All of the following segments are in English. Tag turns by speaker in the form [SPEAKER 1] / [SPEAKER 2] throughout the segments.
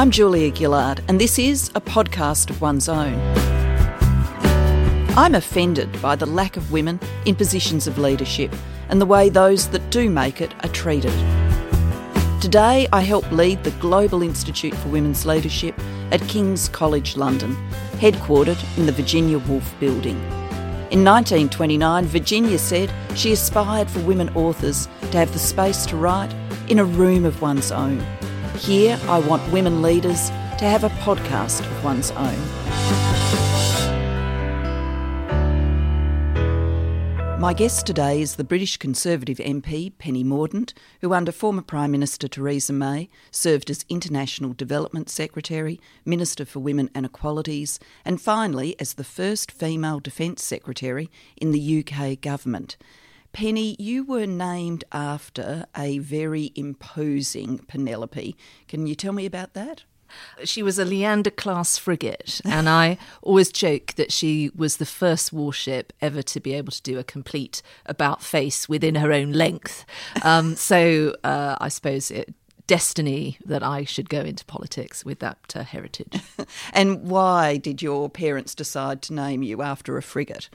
[SPEAKER 1] I'm Julia Gillard, and this is a podcast of one's own. I'm offended by the lack of women in positions of leadership and the way those that do make it are treated. Today, I help lead the Global Institute for Women's Leadership at King's College London, headquartered in the Virginia Woolf Building. In 1929, Virginia said she aspired for women authors to have the space to write in a room of one's own. Here, I want women leaders to have a podcast of one's own. My guest today is the British Conservative MP Penny Mordaunt, who, under former Prime Minister Theresa May, served as International Development Secretary, Minister for Women and Equalities, and finally as the first female Defence Secretary in the UK government. Penny, you were named after a very imposing Penelope. Can you tell me about that?
[SPEAKER 2] She was a Leander class frigate, and I always joke that she was the first warship ever to be able to do a complete about face within her own length. Um, so uh, I suppose it destiny that I should go into politics with that uh, heritage.
[SPEAKER 1] and why did your parents decide to name you after a frigate?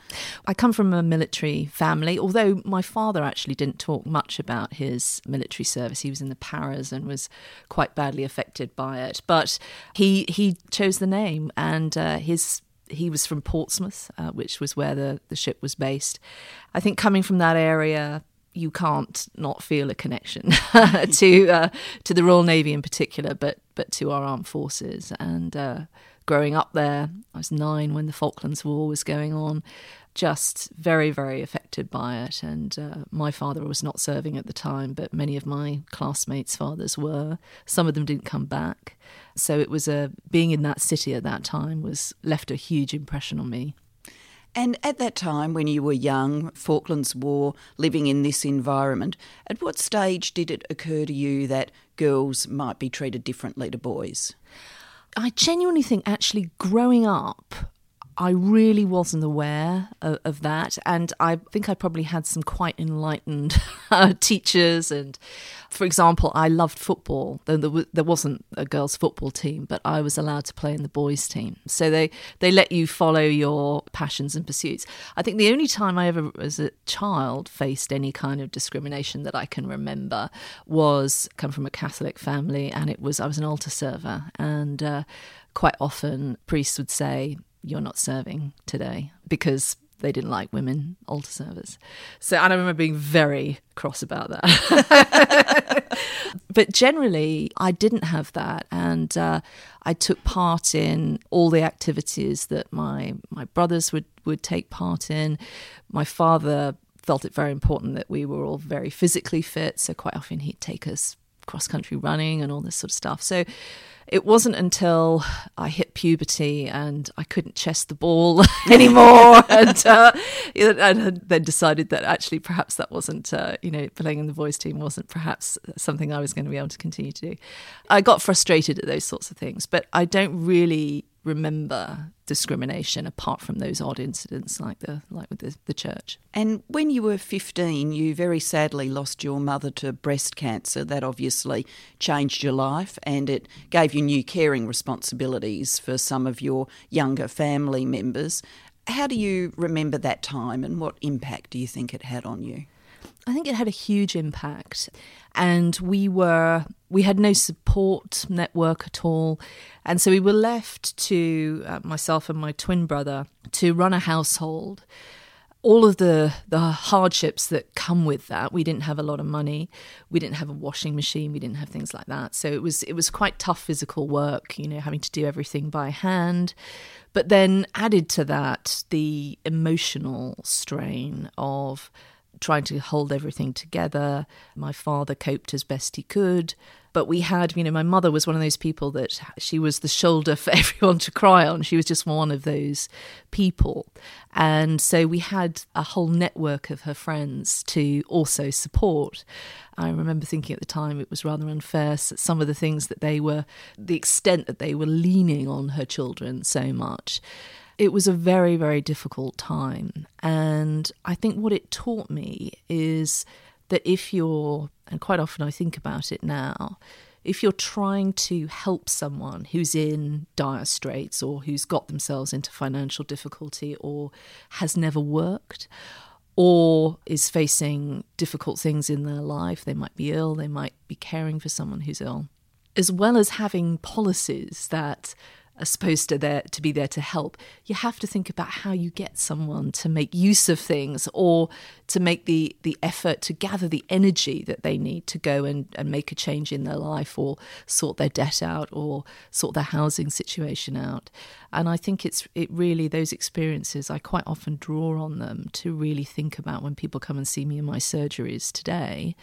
[SPEAKER 2] I come from a military family, although my father actually didn't talk much about his military service. He was in the paras and was quite badly affected by it. But he he chose the name, and uh, his he was from Portsmouth, uh, which was where the, the ship was based. I think coming from that area, you can't not feel a connection to uh, to the Royal Navy in particular, but but to our armed forces. And uh, growing up there, I was nine when the Falklands War was going on. Just very, very affected by it. And uh, my father was not serving at the time, but many of my classmates' fathers were. Some of them didn't come back. So it was a being in that city at that time was left a huge impression on me.
[SPEAKER 1] And at that time, when you were young, Falklands War, living in this environment, at what stage did it occur to you that girls might be treated differently to boys?
[SPEAKER 2] I genuinely think actually growing up, I really wasn't aware of, of, that. And I think I probably had some quite enlightened teachers. And for example, I loved football. There, there wasn't a girls' football team, but I was allowed to play in the boys' team. So they, they let you follow your passions and pursuits. I think the only time I ever, as a child, faced any kind of discrimination that I can remember was come from a Catholic family. And it was, I was an altar server. And uh, quite often priests would say, you're not serving today because they didn't like women altar servers. So, and I remember being very cross about that. but generally, I didn't have that, and uh, I took part in all the activities that my my brothers would would take part in. My father felt it very important that we were all very physically fit, so quite often he'd take us cross country running and all this sort of stuff. So it wasn't until I hit puberty and I couldn't chest the ball anymore, and, uh, and then decided that actually perhaps that wasn't, uh, you know, playing in the boys' team wasn't perhaps something I was going to be able to continue to do. I got frustrated at those sorts of things, but I don't really remember discrimination apart from those odd incidents like the like with the, the church.
[SPEAKER 1] And when you were 15 you very sadly lost your mother to breast cancer that obviously changed your life and it gave you new caring responsibilities for some of your younger family members. How do you remember that time and what impact do you think it had on you?
[SPEAKER 2] I think it had a huge impact. And we were, we had no support network at all. And so we were left to uh, myself and my twin brother to run a household. All of the, the hardships that come with that. We didn't have a lot of money. We didn't have a washing machine. We didn't have things like that. So it was it was quite tough physical work, you know, having to do everything by hand. But then added to that, the emotional strain of trying to hold everything together. My father coped as best he could. But we had, you know, my mother was one of those people that she was the shoulder for everyone to cry on. She was just one of those people. And so we had a whole network of her friends to also support. I remember thinking at the time it was rather unfair, some of the things that they were, the extent that they were leaning on her children so much. It was a very, very difficult time. And I think what it taught me is that if you're, and quite often I think about it now, if you're trying to help someone who's in dire straits or who's got themselves into financial difficulty or has never worked or is facing difficult things in their life, they might be ill, they might be caring for someone who's ill, as well as having policies that are supposed to there to be there to help. You have to think about how you get someone to make use of things or to make the the effort to gather the energy that they need to go and, and make a change in their life or sort their debt out or sort their housing situation out. And i think it's it really those experiences i quite often draw on them to really think about when people come and see me in my surgeries today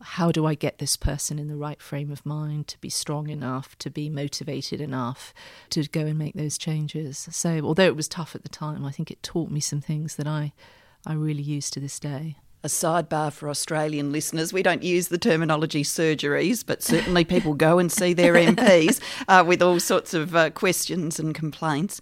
[SPEAKER 2] how do I get this person in the right frame of mind to be strong enough, to be motivated enough to go and make those changes? So, although it was tough at the time, I think it taught me some things that I, I really use to this day.
[SPEAKER 1] A sidebar for Australian listeners we don't use the terminology surgeries, but certainly people go and see their MPs uh, with all sorts of uh, questions and complaints.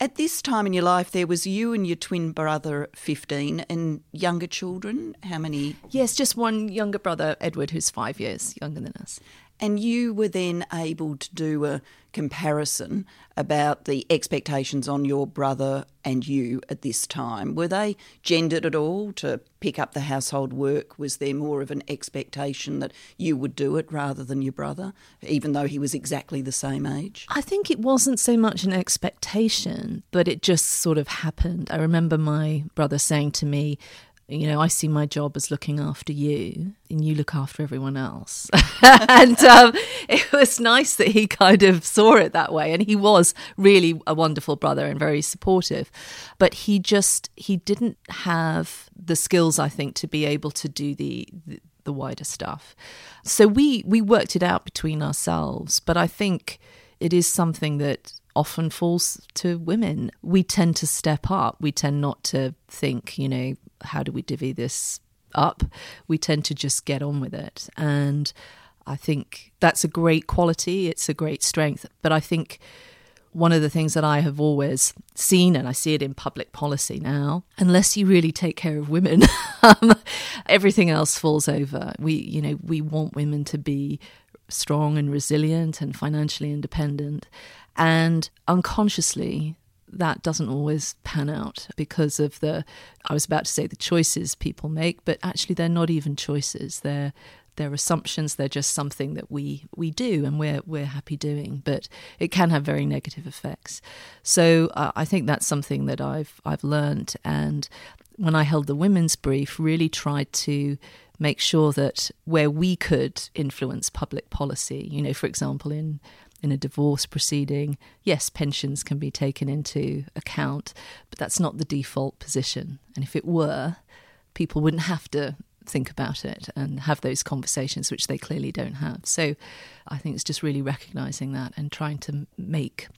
[SPEAKER 1] At this time in your life, there was you and your twin brother, 15, and younger children. How many?
[SPEAKER 2] Yes, just one younger brother, Edward, who's five years younger than us.
[SPEAKER 1] And you were then able to do a comparison about the expectations on your brother and you at this time. Were they gendered at all to pick up the household work? Was there more of an expectation that you would do it rather than your brother, even though he was exactly the same age?
[SPEAKER 2] I think it wasn't so much an expectation, but it just sort of happened. I remember my brother saying to me, you know, I see my job as looking after you, and you look after everyone else. and um, it was nice that he kind of saw it that way, and he was really a wonderful brother and very supportive. But he just he didn't have the skills, I think, to be able to do the, the the wider stuff. So we we worked it out between ourselves, but I think it is something that often falls to women. We tend to step up. We tend not to think, you know, how do we divvy this up? We tend to just get on with it. And I think that's a great quality, it's a great strength. But I think one of the things that I have always seen, and I see it in public policy now, unless you really take care of women, everything else falls over. We, you know, we want women to be strong and resilient and financially independent. And unconsciously, that doesn't always pan out because of the I was about to say the choices people make, but actually they're not even choices. They're they're assumptions. They're just something that we we do and we're we're happy doing, but it can have very negative effects. So uh, I think that's something that I've I've learned, and when I held the women's brief, really tried to make sure that where we could influence public policy, you know, for example, in in a divorce proceeding, yes, pensions can be taken into account, but that's not the default position. And if it were, people wouldn't have to think about it and have those conversations, which they clearly don't have. So I think it's just really recognizing that and trying to make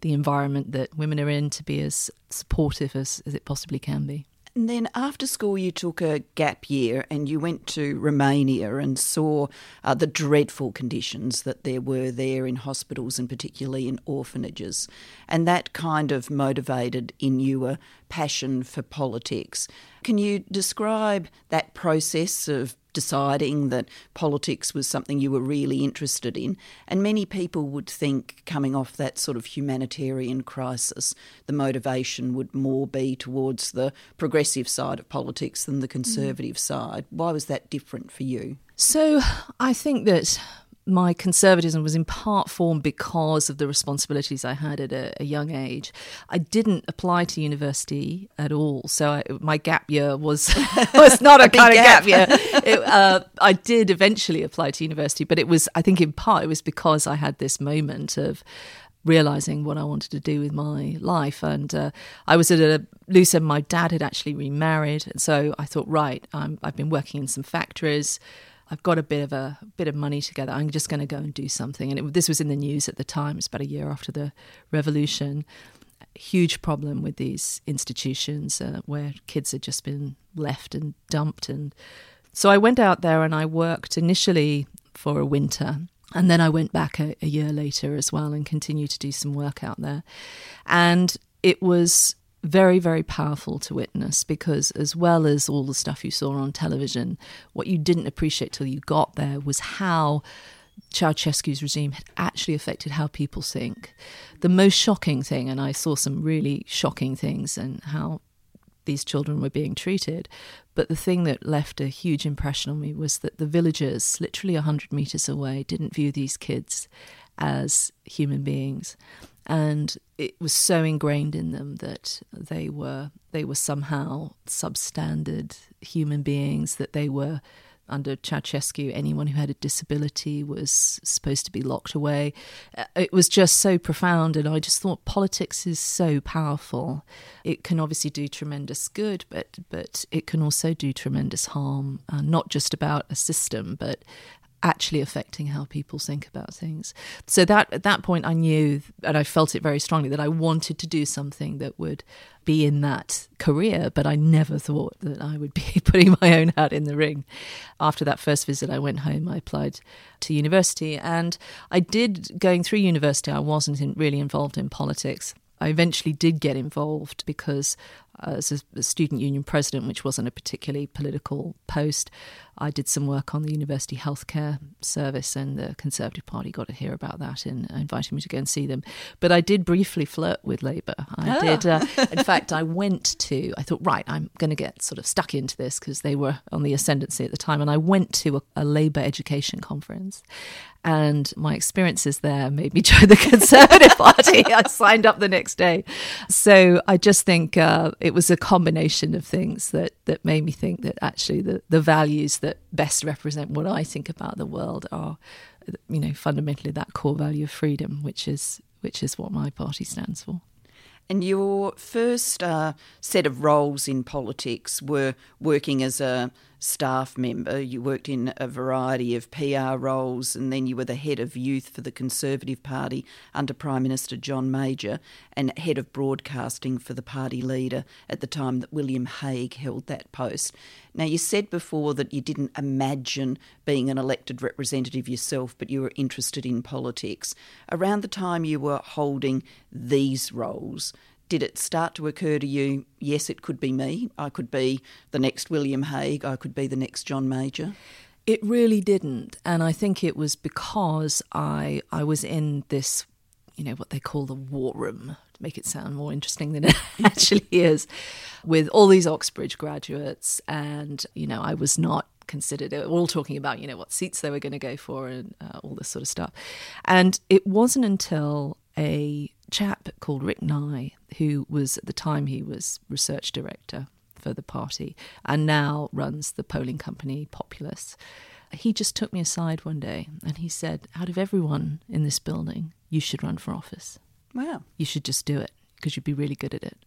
[SPEAKER 2] the environment that women are in to be as supportive as, as it possibly can be.
[SPEAKER 1] And then after school, you took a gap year and you went to Romania and saw uh, the dreadful conditions that there were there in hospitals and particularly in orphanages. And that kind of motivated in you a passion for politics. Can you describe that process of deciding that politics was something you were really interested in. And many people would think, coming off that sort of humanitarian crisis, the motivation would more be towards the progressive side of politics than the conservative mm. side. Why was that different for you?
[SPEAKER 2] So I think that my conservatism was in part formed because of the responsibilities I had at a, a young age. I didn't apply to university at all, so I, my gap year was was not a, a kind of gap, year. It, uh, I did eventually apply to university, but it was, I think, in part, it was because I had this moment of realizing what I wanted to do with my life. And uh, I was at a loose end. My dad had actually remarried, and so I thought, right, i have been working in some factories. I've got a bit of a, bit of money together. I'm just going to go and do something. And it, this was in the news at the time. It's about a year after the revolution. Huge problem with these institutions uh, where kids had just been left and dumped. And so I went out there and I worked initially for a winter. And then I went back a, a year later as well and continued to do some work out there. And it was very, very powerful to witness because, as well as all the stuff you saw on television, what you didn't appreciate till you got there was how Ceausescu's regime had actually affected how people think. The most shocking thing, and I saw some really shocking things and how these children were being treated, but the thing that left a huge impression on me was that the villagers, literally 100 metres away, didn't view these kids as human beings. And it was so ingrained in them that they were they were somehow substandard human beings, that they were under Ceausescu, anyone who had a disability was supposed to be locked away. Uh, it was just so profound, and I just thought politics is so powerful. It can obviously do tremendous good, but but it can also do tremendous harm. Uh, not just about a system, but actually affecting how people think about things. So that at that point I knew and I felt it very strongly that I wanted to do something that would be in that career, but I never thought that I would be putting my own hat in the ring. After that first visit I went home, I applied to university and I did going through university I wasn't in, really involved in politics. I eventually did get involved because as a, student union president, which wasn't a particularly political post, I did some work on the university healthcare service, and the Conservative Party got to hear about that and invited me to go and see them. But I did briefly flirt with Labour. I oh. did. Uh, in fact, I went to. I thought, right, I'm going to get sort of stuck into this because they were on the ascendancy at the time, and I went to a, a Labour education conference, and my experiences there made me join the Conservative Party. I signed up the next day. So I just think uh, it was a combination of things that, that made me think that actually the, the values that best represent what I think about the world are, you know, fundamentally that core value of freedom, which is which is what my party stands for.
[SPEAKER 1] And your first uh, set of roles in politics were working as a staff member. You worked in a variety of PR roles, and then you were the head of youth for the Conservative Party under Prime Minister John Major, and head of broadcasting for the party leader at the time that William Hague held that post. Now, you said before that you didn't imagine being an elected representative yourself, but you were interested in politics. Around the time you were holding these roles, did it start to occur to you, yes, it could be me? I could be the next William Hague, I could be the next John Major?
[SPEAKER 2] It really didn't. And I think it was because I I was in this, you know, what they call the war room, to make it sound more interesting than it actually is, with all these Oxbridge graduates. And, you know, I was not considered all talking about, you know, what seats they were going to go for and uh, all this sort of stuff. And it wasn't until a chap called Rick Nye, who was at the time he was research director for the party and now runs the polling company Populus. He just took me aside one day and he said, Out of everyone in this building, you should run for office.
[SPEAKER 1] Wow.
[SPEAKER 2] You should just do it because you'd be really good at it.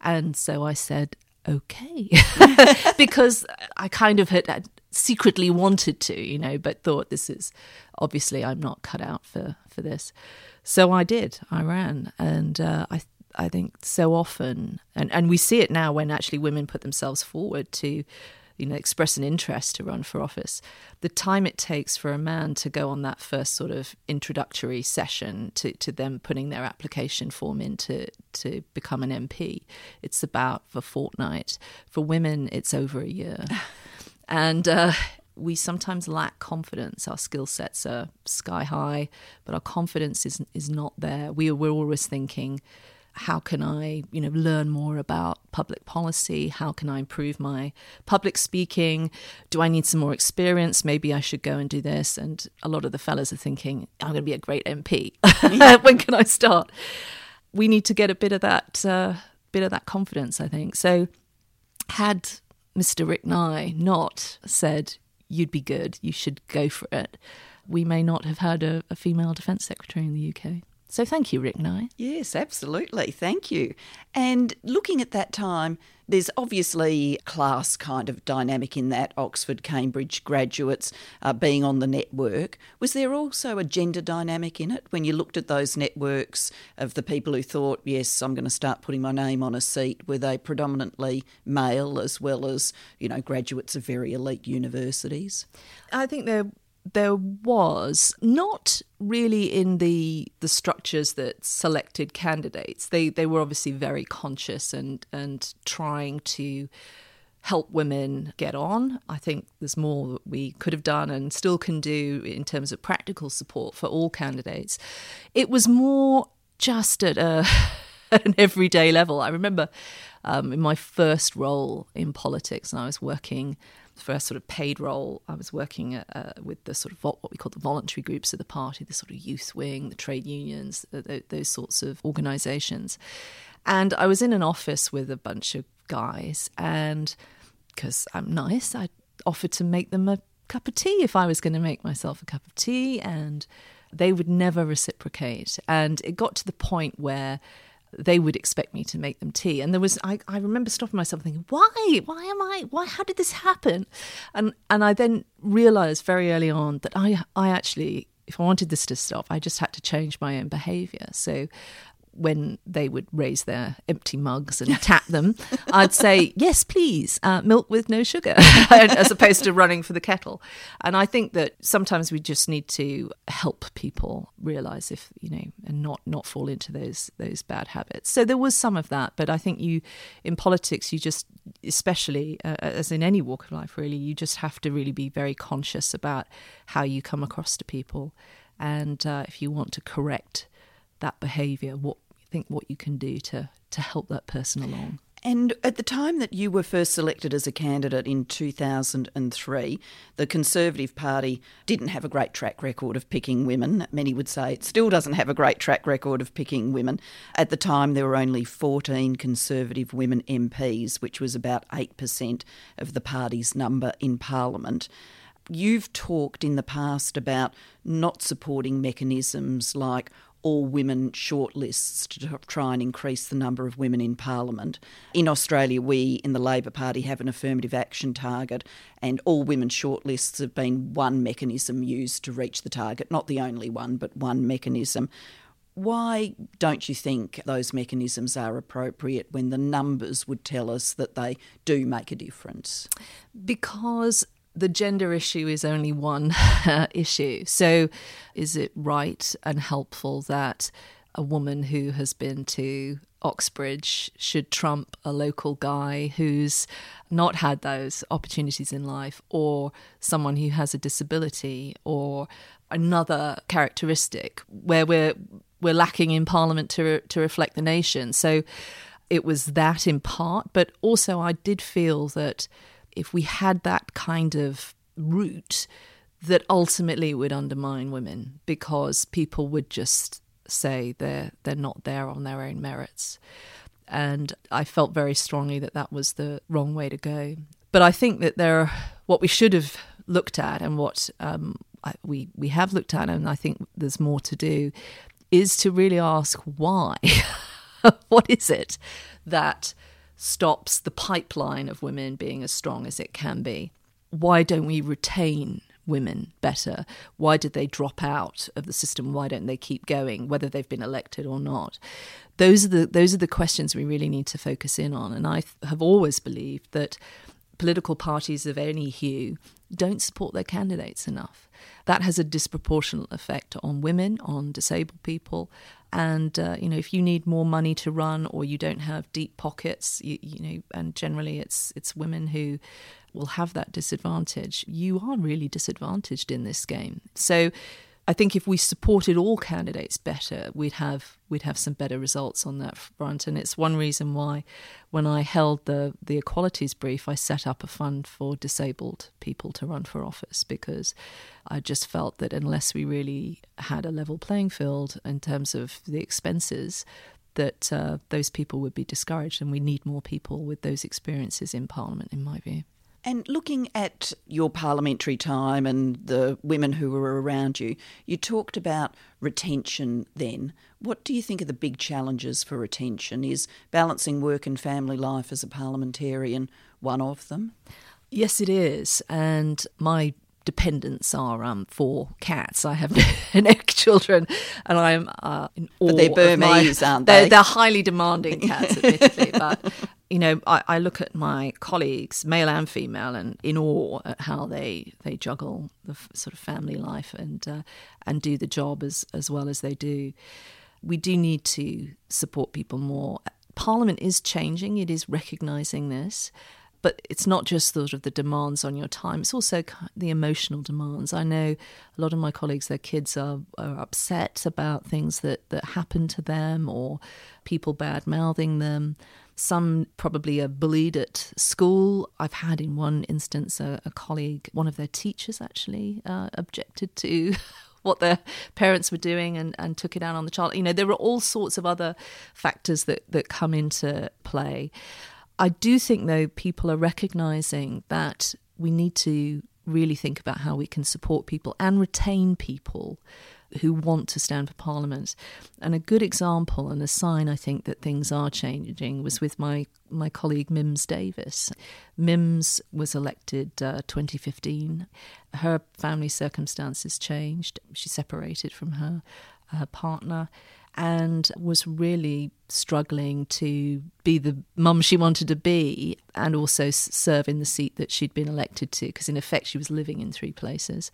[SPEAKER 2] And so I said, okay. because I kind of had secretly wanted to, you know, but thought this is obviously I'm not cut out for, for this. So I did. I ran, and uh, I I think so often, and and we see it now when actually women put themselves forward to. You know, express an interest to run for office. The time it takes for a man to go on that first sort of introductory session to, to them putting their application form in to, to become an MP, it's about a fortnight. For women, it's over a year. and uh, we sometimes lack confidence. Our skill sets are sky high, but our confidence is is not there. We we're always thinking, how can I, you know, learn more about public policy? How can I improve my public speaking? Do I need some more experience? Maybe I should go and do this. And a lot of the fellas are thinking, I'm going to be a great MP. when can I start? We need to get a bit of that, uh, bit of that confidence. I think so. Had Mr. Rick Nye not said, you'd be good, you should go for it, we may not have had a, a female defence secretary in the UK. So thank you, Rick Nye.
[SPEAKER 1] Yes, absolutely. Thank you. And looking at that time, there's obviously class kind of dynamic in that Oxford, Cambridge graduates uh, being on the network. Was there also a gender dynamic in it when you looked at those networks of the people who thought, yes, I'm going to start putting my name on a seat? Were they predominantly male as well as, you know, graduates of very elite universities?
[SPEAKER 2] I think there there was not really in the the structures that selected candidates. They they were obviously very conscious and and trying to help women get on. I think there's more that we could have done and still can do in terms of practical support for all candidates. It was more just at a, an everyday level. I remember um, in my first role in politics, and I was working first sort of paid role, I was working uh, with the sort of what we call the voluntary groups of the party, the sort of youth wing, the trade unions, those sorts of organisations. And I was in an office with a bunch of guys, and because I'm nice, I offered to make them a cup of tea if I was going to make myself a cup of tea, and they would never reciprocate. And it got to the point where they would expect me to make them tea. And there was I, I remember stopping myself thinking, why? Why am I why how did this happen? And and I then realized very early on that I I actually if I wanted this to stop, I just had to change my own behavior. So when they would raise their empty mugs and tap them, I'd say, Yes, please, uh, milk with no sugar, as opposed to running for the kettle. And I think that sometimes we just need to help people realize if, you know, and not, not fall into those, those bad habits. So there was some of that. But I think you, in politics, you just, especially uh, as in any walk of life, really, you just have to really be very conscious about how you come across to people. And uh, if you want to correct that behaviour, what think what you can do to to help that person along.
[SPEAKER 1] And at the time that you were first selected as a candidate in 2003, the Conservative Party didn't have a great track record of picking women. Many would say it still doesn't have a great track record of picking women. At the time, there were only 14 Conservative women MPs, which was about 8% of the party's number in Parliament. You've talked in the past about not supporting mechanisms like all women shortlists to try and increase the number of women in Parliament. In Australia, we in the Labor Party have an affirmative action target, and all women shortlists have been one mechanism used to reach the target, not the only one, but one mechanism. Why don't you think those mechanisms are appropriate when the numbers would tell us that they do make a difference?
[SPEAKER 2] Because the gender issue is only one issue. So, is it right and helpful that a woman who has been to Oxbridge should trump a local guy who's not had those opportunities in life, or someone who has a disability, or another characteristic where we're we're lacking in Parliament to to reflect the nation. So it was that in part, but also I did feel that if we had that kind of route, that ultimately would undermine women because people would just say they're they're not there on their own merits. And I felt very strongly that that was the wrong way to go. But I think that there, what we should have looked at, and what um, we we have looked at, and I think there's more to do, is to really ask why. what is it that stops the pipeline of women being as strong as it can be. Why don't we retain women better? Why did they drop out of the system? Why don't they keep going, whether they've been elected or not? Those are the those are the questions we really need to focus in on. And I have always believed that political parties of any hue don't support their candidates enough. That has a disproportionate effect on women, on disabled people, and uh, you know if you need more money to run or you don't have deep pockets, you, you know, and generally it's it's women who will have that disadvantage. You are really disadvantaged in this game. So I think if we supported all candidates better, we'd have we'd have some better results on that front. And it's one reason why, when I held the the equalities brief, I set up a fund for disabled people to run for office because I just felt that unless we really had a level playing field in terms of the expenses, that uh, those people would be discouraged, and we need more people with those experiences in Parliament, in my view.
[SPEAKER 1] And looking at your parliamentary time and the women who were around you, you talked about retention then. What do you think are the big challenges for retention? Is balancing work and family life as a parliamentarian one of them?
[SPEAKER 2] Yes, it is. And my dependents are um, four cats. I have no children, and I'm uh, in awe.
[SPEAKER 1] But they're Burmese,
[SPEAKER 2] my,
[SPEAKER 1] aren't they?
[SPEAKER 2] They're, they're highly demanding cats, admittedly. but you know, I, I, look at my colleagues, male and female, and in awe at how they they juggle the f- sort of family life and uh, and do the job as as well as they do. We do need to support people more. Parliament is changing; it is recognising this but it's not just sort of the demands on your time, it's also the emotional demands. I know a lot of my colleagues, their kids are, are upset about things that, that happen to them or people bad mouthing them. Some probably are bullied at school. I've had in one instance a, a colleague, one of their teachers actually, uh, objected to what their parents were doing and, and took it out on the child. You know, there are all sorts of other factors that, that come into play. I do think, though, people are recognizing that we need to really think about how we can support people and retain people who want to stand for Parliament. And a good example and a sign, I think, that things are changing was with my, my colleague Mims Davies. Mims was elected uh, 2015. Her family circumstances changed. She separated from her, her partner and was really struggling to be the mum she wanted to be and also serve in the seat that she'd been elected to, because in effect she was living in three places.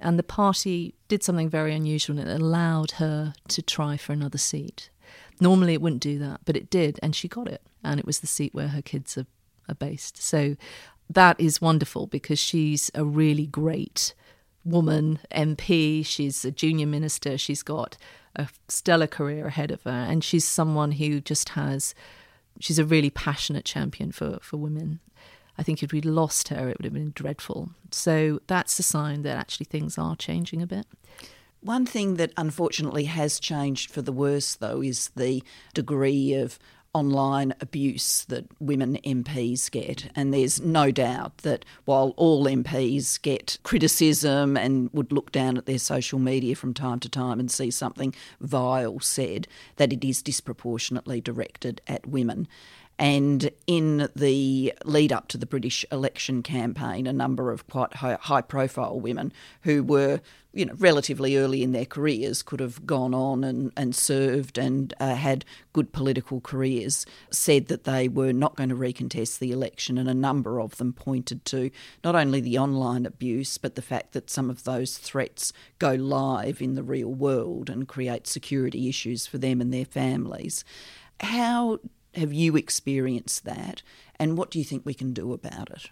[SPEAKER 2] And the party did something very unusual and it allowed her to try for another seat. Normally it wouldn't do that, but it did, and she got it. And it was the seat where her kids are, are based. So that is wonderful because she's a really great woman MP. She's a junior minister. She's got a stellar career ahead of her, and she's someone who just has. She's a really passionate champion for for women. I think if we'd lost her, it would have been dreadful. So that's a sign that actually things are changing a bit.
[SPEAKER 1] One thing that unfortunately has changed for the worse, though, is the degree of online abuse that women MPs get. And there's no doubt that while all MPs get criticism and would look down at their social media from time to time and see something vile said, that it is disproportionately directed at women. And in the lead up to the British election campaign, a number of quite high profile women who were, you know, relatively early in their careers could have gone on and, and served and uh, had good political careers, said that they were not going to recontest the election. And a number of them pointed to not only the online abuse, but the fact that some of those threats go live in the real world and create security issues for them and their families. How have you experienced that? And what do you think we can do about it?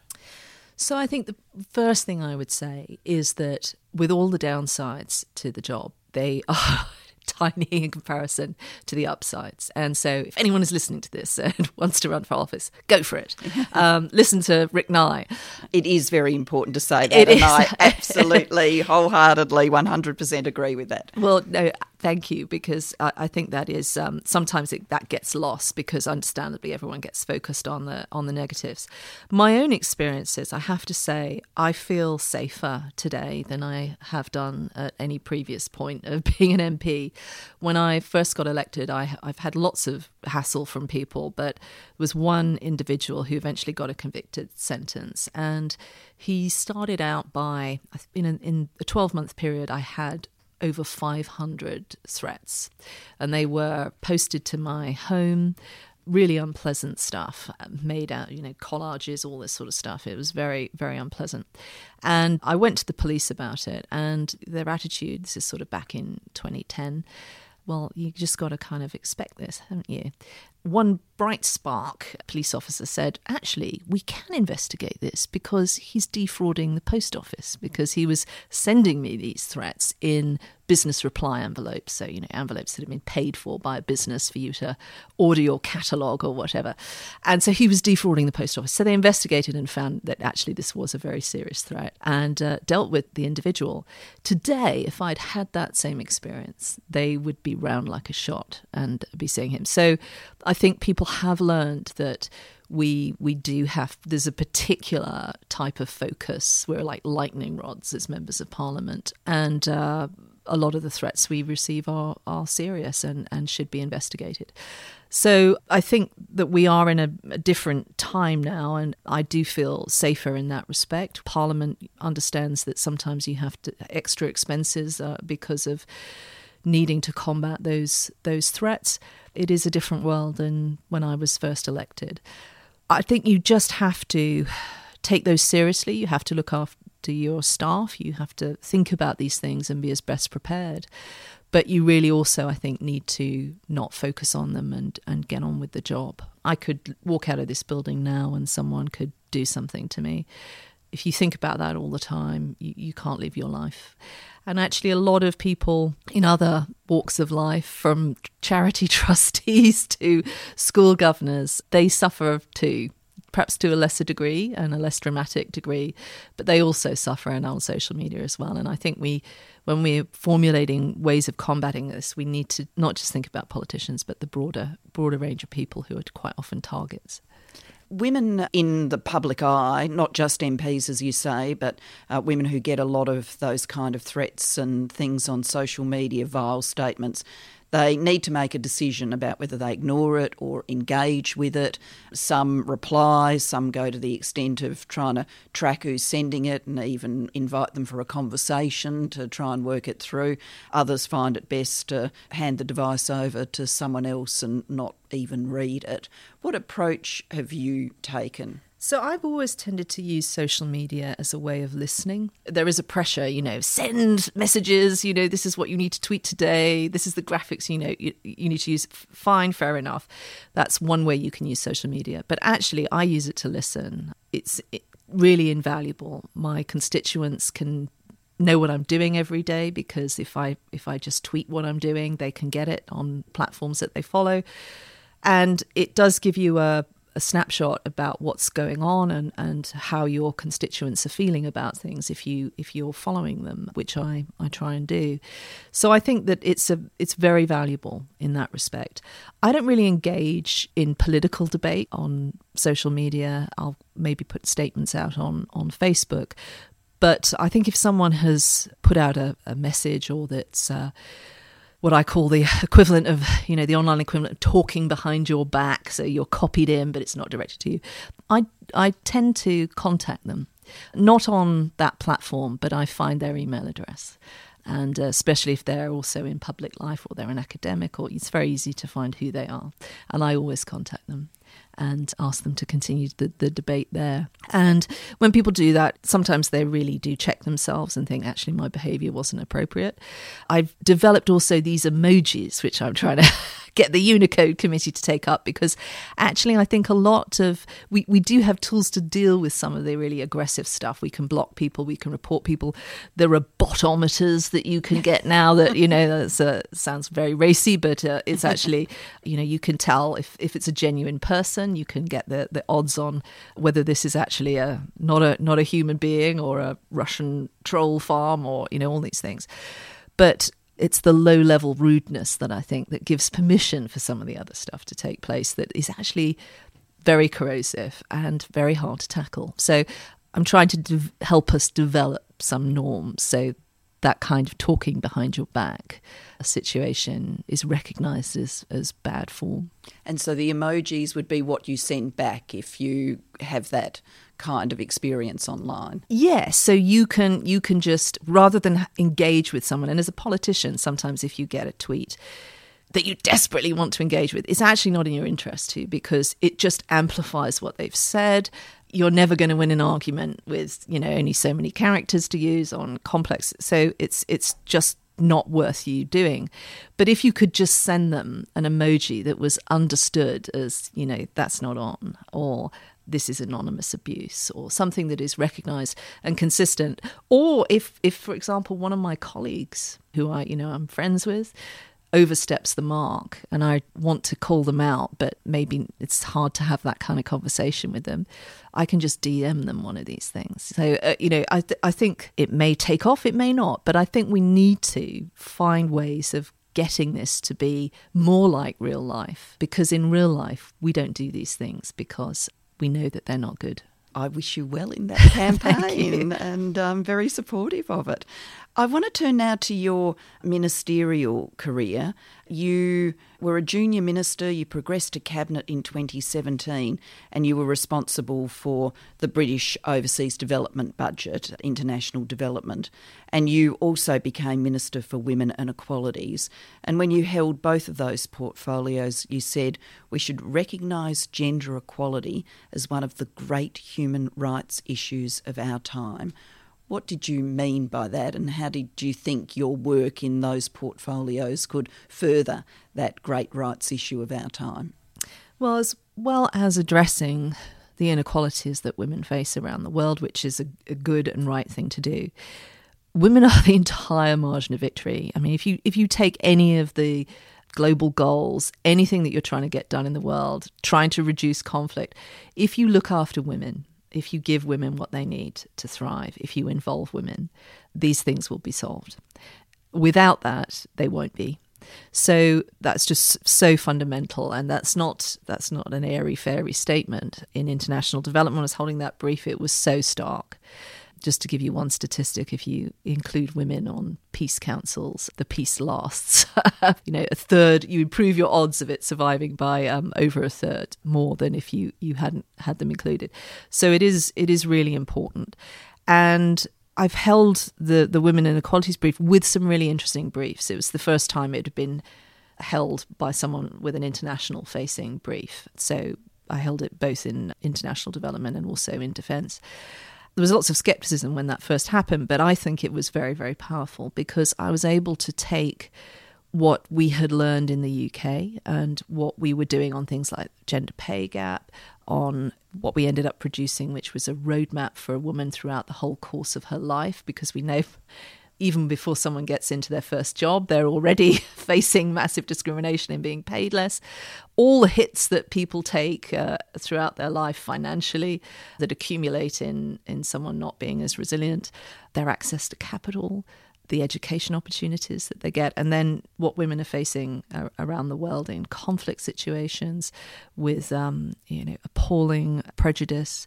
[SPEAKER 2] So I think the first thing I would say is that with all the downsides to the job, they are tiny in comparison to the upsides. And so, if anyone is listening to this and wants to run for office, go for it. Um, listen to Rick Nye.
[SPEAKER 1] It is very important to say that, it and is. I absolutely, wholeheartedly, 100% agree with that.
[SPEAKER 2] Well, no, thank you, because I, I think that is um, sometimes it, that gets lost because understandably everyone gets focused on the on the negatives. My own experiences, I have to say, I feel safer today than I have done at any previous point of being an MP. When I first got elected, I, I've had lots of hassle from people, but was one individual who eventually got a convicted sentence, and he started out by in a, in a twelve month period. I had over 500 threats, and they were posted to my home. Really unpleasant stuff, um, made out, you know, collages, all this sort of stuff. It was very, very unpleasant. And I went to the police about it, and their attitude this is sort of back in 2010 well, you just got to kind of expect this, haven't you? One bright spark police officer said, actually, we can investigate this because he's defrauding the post office because he was sending me these threats in business reply envelopes. So, you know, envelopes that have been paid for by a business for you to order your catalogue or whatever. And so he was defrauding the post office. So they investigated and found that actually this was a very serious threat and uh, dealt with the individual. Today, if I'd had that same experience, they would be round like a shot and be seeing him. So I think people have learned that we we do have there's a particular type of focus. We're like lightning rods as members of parliament, and uh, a lot of the threats we receive are are serious and, and should be investigated. So I think that we are in a, a, different time now, and I do feel safer in that respect. Parliament understands that sometimes you have to extra expenses uh, because of needing to combat those those threats. It is a different world than when I was first elected. I think you just have to take those seriously. You have to look after your staff. You have to think about these things and be as best prepared. But you really also, I think, need to not focus on them and, and get on with the job. I could walk out of this building now and someone could do something to me. If you think about that all the time, you, you can't live your life. And actually, a lot of people in other walks of life, from charity trustees to school governors, they suffer too perhaps to a lesser degree and a less dramatic degree, but they also suffer and on social media as well. And I think we, when we're formulating ways of combating this, we need to not just think about politicians, but the broader broader range of people who are quite often targets
[SPEAKER 1] women in the public eye, not just MPs, as you say, but uh, women who get a lot of those kind of threats and things on social media, vile statements, they need to make a decision about whether they ignore it or engage with it. Some reply, some go to the extent of trying to track who's sending it and even invite them for a conversation to try and work it through. Others find it best to hand the device over to someone else and not even read it. What approach have you taken?
[SPEAKER 2] So I've always tended to use social media as a way of listening. There is a pressure, you know, send messages, you know, this is what you need to tweet today, this is the graphics, you know, you, you need to use. Fine, fair enough. That's one way you can use social media. But actually, I use it to listen. It's really invaluable. My constituents can know what I'm doing every day because if I if I just tweet what I'm doing, they can get it on platforms that they follow. And it does give you a a snapshot about what's going on and, and how your constituents are feeling about things if you if you're following them, which I, I try and do. So I think that it's a it's very valuable in that respect. I don't really engage in political debate on social media. I'll maybe put statements out on, on Facebook. But I think if someone has put out a, a message or that's uh, what I call the equivalent of, you know, the online equivalent of talking behind your back. So you're copied in, but it's not directed to you. I, I tend to contact them, not on that platform, but I find their email address. And uh, especially if they're also in public life or they're an academic, or it's very easy to find who they are. And I always contact them and ask them to continue the, the debate there. And when people do that, sometimes they really do check themselves and think, actually, my behavior wasn't appropriate. I've developed also these emojis, which I'm trying to get the Unicode committee to take up because actually I think a lot of we, we do have tools to deal with some of the really aggressive stuff. We can block people, we can report people. There are botometers that you can get now that, you know, that uh, sounds very racy, but uh, it's actually, you know, you can tell if, if it's a genuine person, you can get the, the odds on whether this is actually a not a not a human being or a Russian troll farm or, you know, all these things. But it's the low level rudeness that I think that gives permission for some of the other stuff to take place that is actually very corrosive and very hard to tackle. So I'm trying to de- help us develop some norms so that kind of talking behind your back a situation is recognized as, as bad form.
[SPEAKER 1] And so the emojis would be what you send back if you have that kind of experience online.
[SPEAKER 2] Yeah, so you can you can just rather than engage with someone and as a politician sometimes if you get a tweet that you desperately want to engage with, it's actually not in your interest to because it just amplifies what they've said. You're never going to win an argument with, you know, only so many characters to use on complex. So it's it's just not worth you doing. But if you could just send them an emoji that was understood as, you know, that's not on, or this is anonymous abuse or something that is recognized and consistent. Or if if for example one of my colleagues who I you know I'm friends with oversteps the mark and I want to call them out but maybe it's hard to have that kind of conversation with them I can just DM them one of these things. So uh, you know I th- I think it may take off it may not but I think we need to find ways of getting this to be more like real life because in real life we don't do these things because we know that they're not good.
[SPEAKER 1] I wish you well in that campaign and I'm very supportive of it. I want to turn now to your ministerial career. You were a junior minister, you progressed to cabinet in 2017, and you were responsible for the British Overseas Development Budget, international development. And you also became Minister for Women and Equalities. And when you held both of those portfolios, you said we should recognise gender equality as one of the great human rights issues of our time. What did you mean by that, and how did you think your work in those portfolios could further that great rights issue of our time?
[SPEAKER 2] Well, as well as addressing the inequalities that women face around the world, which is a, a good and right thing to do, women are the entire margin of victory. I mean, if you if you take any of the global goals, anything that you're trying to get done in the world, trying to reduce conflict, if you look after women, if you give women what they need to thrive, if you involve women, these things will be solved. Without that, they won't be. So that's just so fundamental, and that's not that's not an airy fairy statement. In international development, I was holding that brief. It was so stark. Just to give you one statistic, if you include women on peace councils, the peace lasts. you know, a third. You improve your odds of it surviving by um, over a third more than if you you hadn't had them included. So it is it is really important, and I've held the the women and equalities brief with some really interesting briefs. It was the first time it had been held by someone with an international facing brief. So I held it both in international development and also in defence there was lots of skepticism when that first happened, but I think it was very, very powerful because I was able to take what we had learned in the UK and what we were doing on things like gender pay gap, on what we ended up producing, which was a roadmap for a woman throughout the whole course of her life, because we know even before someone gets into their first job, they're already facing massive discrimination in being paid less. All the hits that people take uh, throughout their life financially that accumulate in, in someone not being as resilient, their access to capital, the education opportunities that they get, and then what women are facing uh, around the world in conflict situations with, um, you know, appalling prejudice,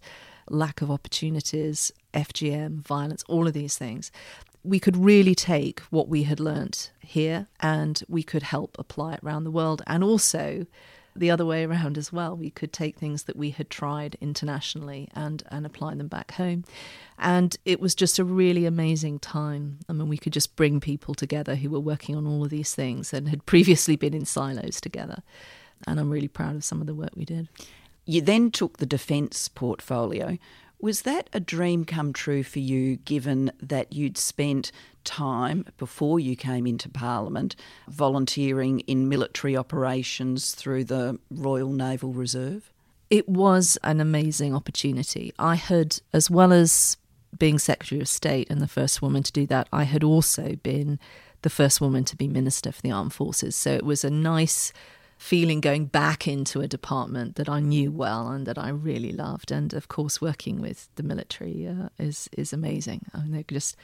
[SPEAKER 2] lack of opportunities, FGM, violence, all of these things we could really take what we had learnt here and we could help apply it around the world. And also, the other way around as well, we could take things that we had tried internationally and, and apply them back home. And it was just a really amazing time. I mean, we could just bring people together who were working on all of these things and had previously been in silos together. And I'm really proud of some of the work we did.
[SPEAKER 1] You then took the defence portfolio, was that a dream come true for you, given that you'd spent time before you came into Parliament volunteering in military operations through the Royal Naval Reserve?
[SPEAKER 2] It was an amazing opportunity. I had, as well as being Secretary of State and the first woman to do that, I had also been the first woman to be Minister for the Armed Forces. So it was a nice feeling going back into a department that I knew well and that I really loved. And of course, working with the military uh, is is amazing. I mean, just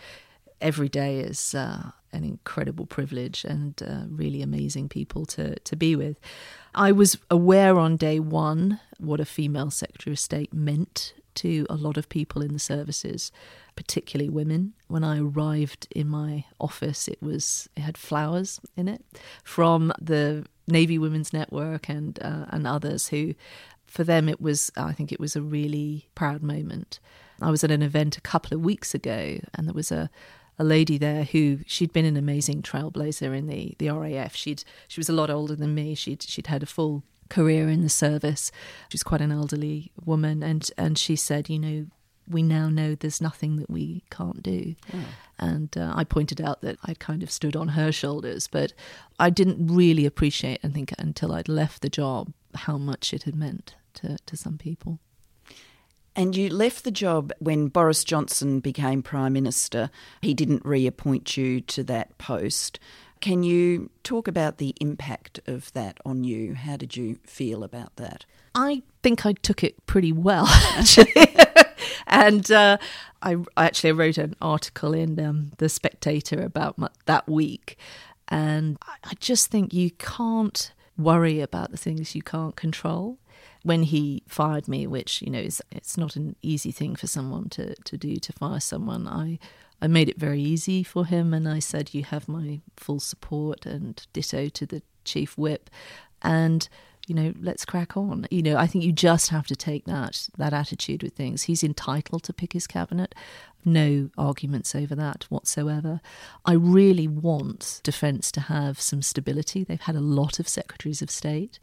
[SPEAKER 2] every day is uh, an incredible privilege and uh, really amazing people to to be with. I was aware on day one what a female Secretary of State meant to a lot of people in the services, particularly women. When I arrived in my office, it was it had flowers in it from the Navy Women's Network and uh, and others who, for them, it was I think it was a really proud moment. I was at an event a couple of weeks ago, and there was a a lady there who she'd been an amazing trailblazer in the the RAF. She'd she was a lot older than me. She'd she'd had a full career in the service. She's quite an elderly woman, and and she said, you know, we now know there's nothing that we can't do. Oh. And uh, I pointed out that I'd kind of stood on her shoulders, but I didn't really appreciate, I think, until I'd left the job, how much it had meant to, to some people.
[SPEAKER 1] And you left the job when Boris Johnson became Prime Minister. He didn't reappoint you to that post. Can you talk about the impact of that on you? How did you feel about that?
[SPEAKER 2] I think I took it pretty well, actually. And uh, I, I, actually wrote an article in um, the Spectator about my, that week, and I, I just think you can't worry about the things you can't control. When he fired me, which you know is it's not an easy thing for someone to, to do to fire someone, I I made it very easy for him, and I said, "You have my full support," and ditto to the chief whip, and you know, let's crack on. You know, I think you just have to take that that attitude with things. He's entitled to pick his cabinet. No arguments over that whatsoever. I really want defence to have some stability. They've had a lot of secretaries of state,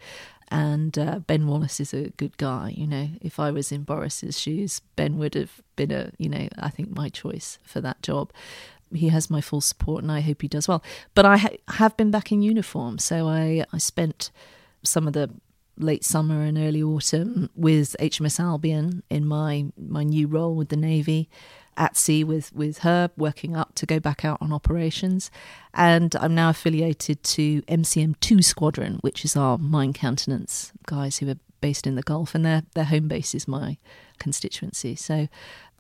[SPEAKER 2] And uh, Ben Wallace is a good guy. You know, if I was in Boris's shoes, Ben would have been a, you know, I think my choice for that job. He has my full support, and I hope he does well. But I ha- have been back in uniform, so I I spent some of the late summer and early autumn with HMS Albion in my my new role with the Navy at sea with with her working up to go back out on operations. And I'm now affiliated to MCM2 Squadron which is our mine countermeasures guys who are based in the Gulf and their their home base is my constituency. So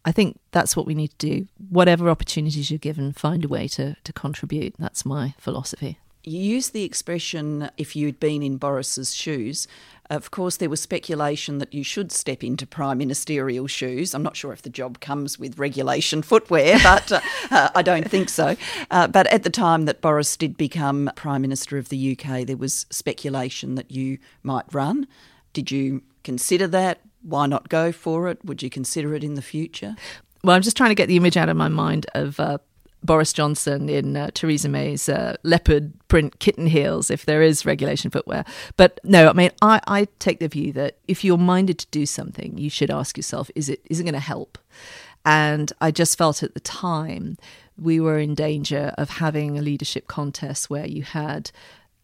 [SPEAKER 2] I think that's what we need to do. Whatever opportunities you're given find a way to to contribute. That's my philosophy
[SPEAKER 1] you used the expression if you'd been in Boris's shoes. Of course, there was speculation that you should step into prime ministerial shoes. I'm not sure if the job comes with regulation footwear, but uh, uh, I don't think so. Uh, but at the time that Boris did become Prime Minister of the UK, there was speculation that you might run. Did you consider that? Why not go for it? Would you consider it in the future?
[SPEAKER 2] Well, I'm just trying to get the image out of my mind of uh, Boris Johnson in uh, Theresa May's uh, leopard print kitten heels if there is regulation footwear. But no, I mean, I, I take the view that if you're minded to do something, you should ask yourself, is it is it going to help? And I just felt at the time we were in danger of having a leadership contest where you had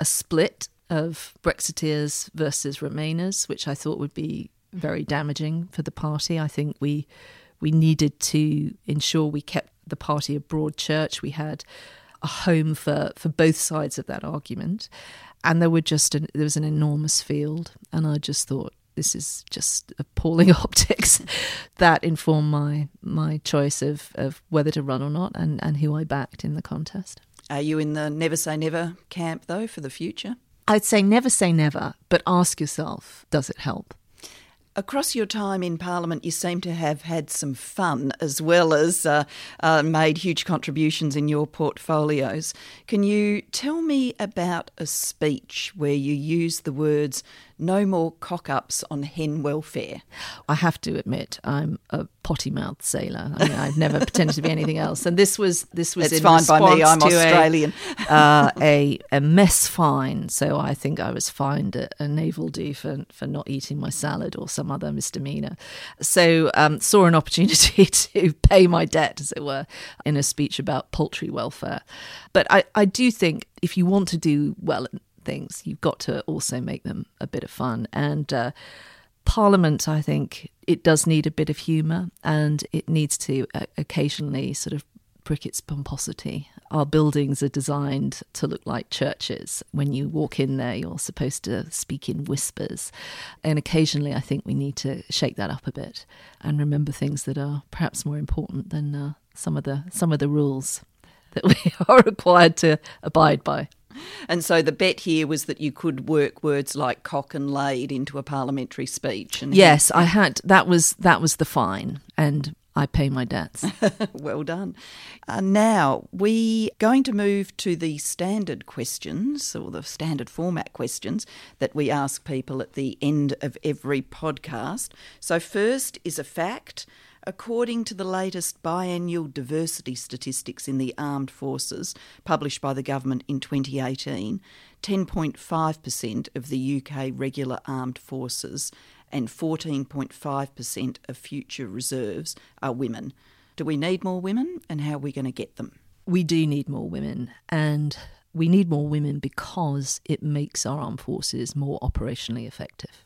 [SPEAKER 2] a split of Brexiteers versus Remainers, which I thought would be very damaging for the party. I think we we needed to ensure we kept the party a broad church. We had a home for, for both sides of that argument. And there were just an, there was an enormous field, and I just thought this is just appalling optics that informed my my choice of, of whether to run or not and, and who I backed in the contest.
[SPEAKER 1] Are you in the never say never camp though for the future?
[SPEAKER 2] I'd say never say never, but ask yourself, does it help?
[SPEAKER 1] Across your time in Parliament, you seem to have had some fun as well as uh, uh, made huge contributions in your portfolios. Can you tell me about a speech where you used the words no more cock ups on hen welfare.
[SPEAKER 2] I have to admit, I'm a potty mouthed sailor. I mean, I've never pretended to be anything else. And this was this was
[SPEAKER 1] it's fine by me. I'm Australian.
[SPEAKER 2] A, uh, a, a mess fine. So I think I was fined a, a, naval do for for not eating my salad or some other misdemeanor. So um, saw an opportunity to pay my debt, as it were, in a speech about poultry welfare. But I, I do think if you want to do well things, you've got to also make them a bit of fun. And uh, Parliament, I think, it does need a bit of humour and it needs to uh, occasionally sort of prick its pomposity. Our buildings are designed to look like churches. When you walk in there, you're supposed to speak in whispers. And occasionally, I think we need to shake that up a bit and remember things that are perhaps more important than uh, some of the some of the rules that we are required to abide by.
[SPEAKER 1] And so the bet here was that you could work words like cock and laid into a parliamentary speech. And
[SPEAKER 2] yes, I had. That was that was the fine, and I pay my debts.
[SPEAKER 1] well done. Uh, now we're going to move to the standard questions or the standard format questions that we ask people at the end of every podcast. So first is a fact. According to the latest biannual diversity statistics in the armed forces published by the government in 2018, 10.5% of the UK regular armed forces and 14.5% of future reserves are women. Do we need more women and how are we going to get them?
[SPEAKER 2] We do need more women and we need more women because it makes our armed forces more operationally effective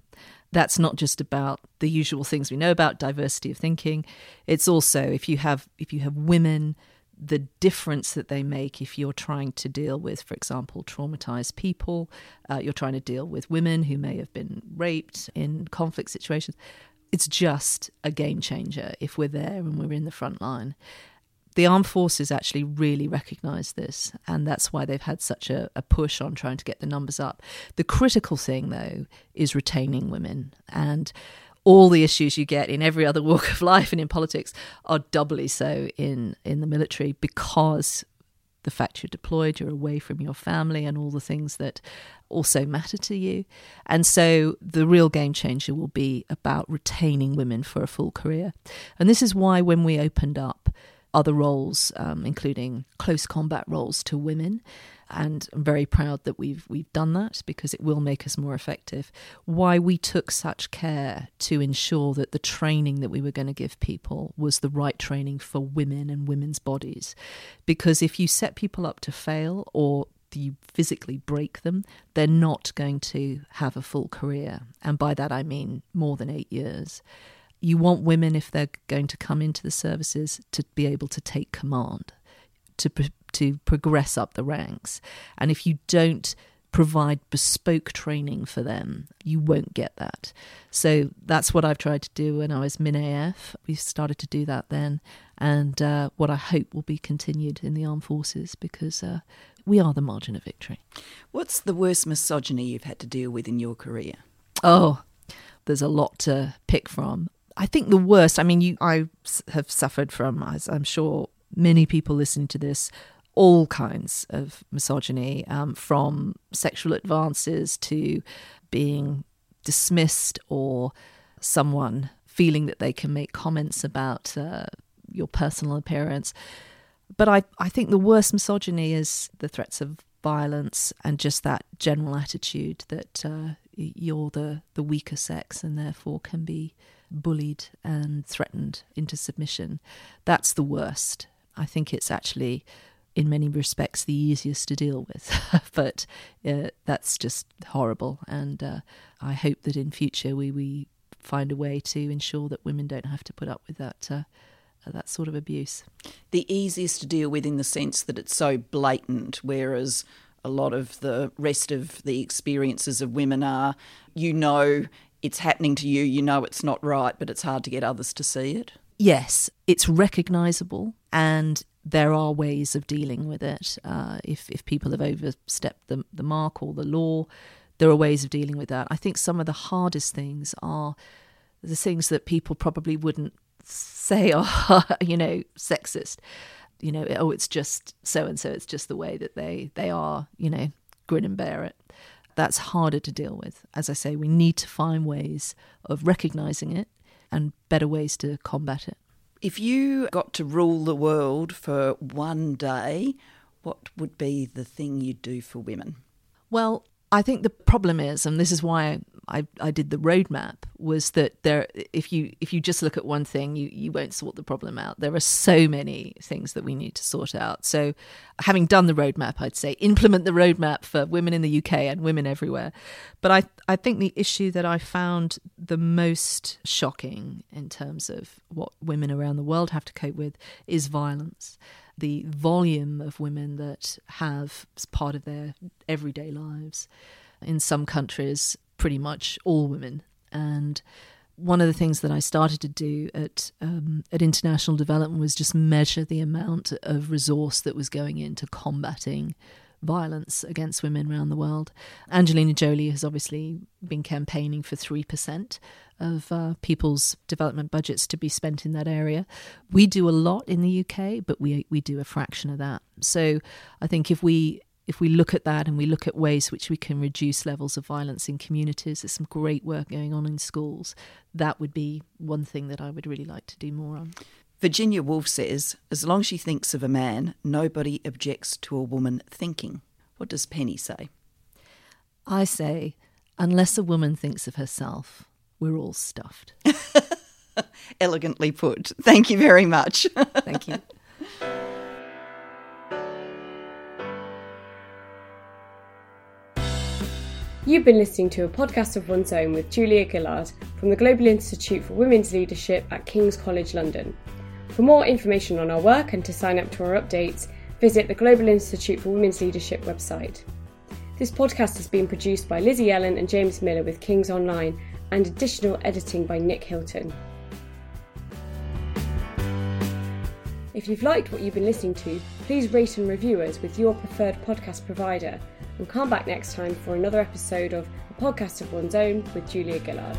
[SPEAKER 2] that's not just about the usual things we know about diversity of thinking. It's also if you have if you have women the difference that they make if you're trying to deal with for example traumatized people uh, you're trying to deal with women who may have been raped in conflict situations. It's just a game changer if we're there and we're in the front line the armed forces actually really recognise this, and that's why they've had such a, a, push on trying to get the numbers up. The critical thing, though, is retaining women, and all the issues you get in every other walk of life and in politics are doubly so in in the military because the fact you're deployed, you're away from your family, and all the things that also matter to you. And so the real game changer will be about retaining women for a full career. And this is why when we opened up other roles, um, including close combat roles to women. and I'm very proud that we've we've done that because it will make us more effective. Why we took such care to ensure that the training that we were going to give people was the right training for women and women's bodies, because if you set people up to fail or you physically break them, they're not going to have a full career, and by that I mean more than eight years. You want women, if they're going to come into the services, to be able to take command to to progress up the ranks. And if you don't provide bespoke training for them, you won't get that. So that's what I've tried to do when I was MinAF. We started to do that then, and uh, what I hope will be continued in the armed forces because uh, we are the margin of victory.
[SPEAKER 1] What's the worst misogyny you've had to deal with in your career?
[SPEAKER 2] Oh, there's a lot to pick from. I think the worst, I mean, you, I have suffered from, as I'm sure many people listening to this, all kinds of misogyny, um, from sexual advances to being dismissed or someone feeling that they can make comments about uh, your personal appearance. But I, I think the worst misogyny is the threats of violence and just that general attitude that uh, you're the, the weaker sex and therefore can be bullied and threatened into submission. That's the worst. I think it's actually in many respects the easiest to deal with. but uh, that's just horrible. And uh, I hope that in future we, we find a way to ensure that women don't have to put up with that. Uh, that sort of abuse.
[SPEAKER 1] The easiest to deal with in the sense that it's so blatant, whereas a lot of the rest of the experiences of women are, you know, it's happening to you, you know it's not right, but it's hard to get others to see it.
[SPEAKER 2] Yes, it's recognisable and there are ways of dealing with it. Uh, if if people have overstepped the the mark or the law, there are ways of dealing with that. I think some of the hardest things are the things that people probably wouldn't say are you know sexist. You know, oh, it's just so and so. It's just the way that they they are. You know, grin and bear it. That's harder to deal with. As I say, we need to find ways of recognizing it and better ways to combat it.
[SPEAKER 1] If you got to rule the world for one day, what would be the thing you'd do for women?
[SPEAKER 2] Well, I think the problem is, and this is why I, I did the roadmap was that there if you if you just look at one thing you you won't sort the problem out. There are so many things that we need to sort out. So having done the roadmap I'd say implement the roadmap for women in the UK and women everywhere. But I I think the issue that I found the most shocking in terms of what women around the world have to cope with is violence. The volume of women that have as part of their everyday lives in some countries pretty much all women. And one of the things that I started to do at um, at international development was just measure the amount of resource that was going into combating violence against women around the world. Angelina Jolie has obviously been campaigning for three percent of uh, people's development budgets to be spent in that area. We do a lot in the UK, but we we do a fraction of that. So I think if we if we look at that and we look at ways which we can reduce levels of violence in communities, there's some great work going on in schools. That would be one thing that I would really like to do more on.
[SPEAKER 1] Virginia Woolf says, as long as she thinks of a man, nobody objects to a woman thinking. What does Penny say?
[SPEAKER 2] I say, unless a woman thinks of herself, we're all stuffed.
[SPEAKER 1] Elegantly put. Thank you very much.
[SPEAKER 2] Thank you.
[SPEAKER 3] You've been listening to a podcast of one's own with Julia Gillard from the Global Institute for Women's Leadership at King's College London. For more information on our work and to sign up to our updates, visit the Global Institute for Women's Leadership website. This podcast has been produced by Lizzie Ellen and James Miller with King's Online and additional editing by Nick Hilton. If you've liked what you've been listening to, please rate and review us with your preferred podcast provider and come back next time for another episode of A Podcast of One's Own with Julia Gillard.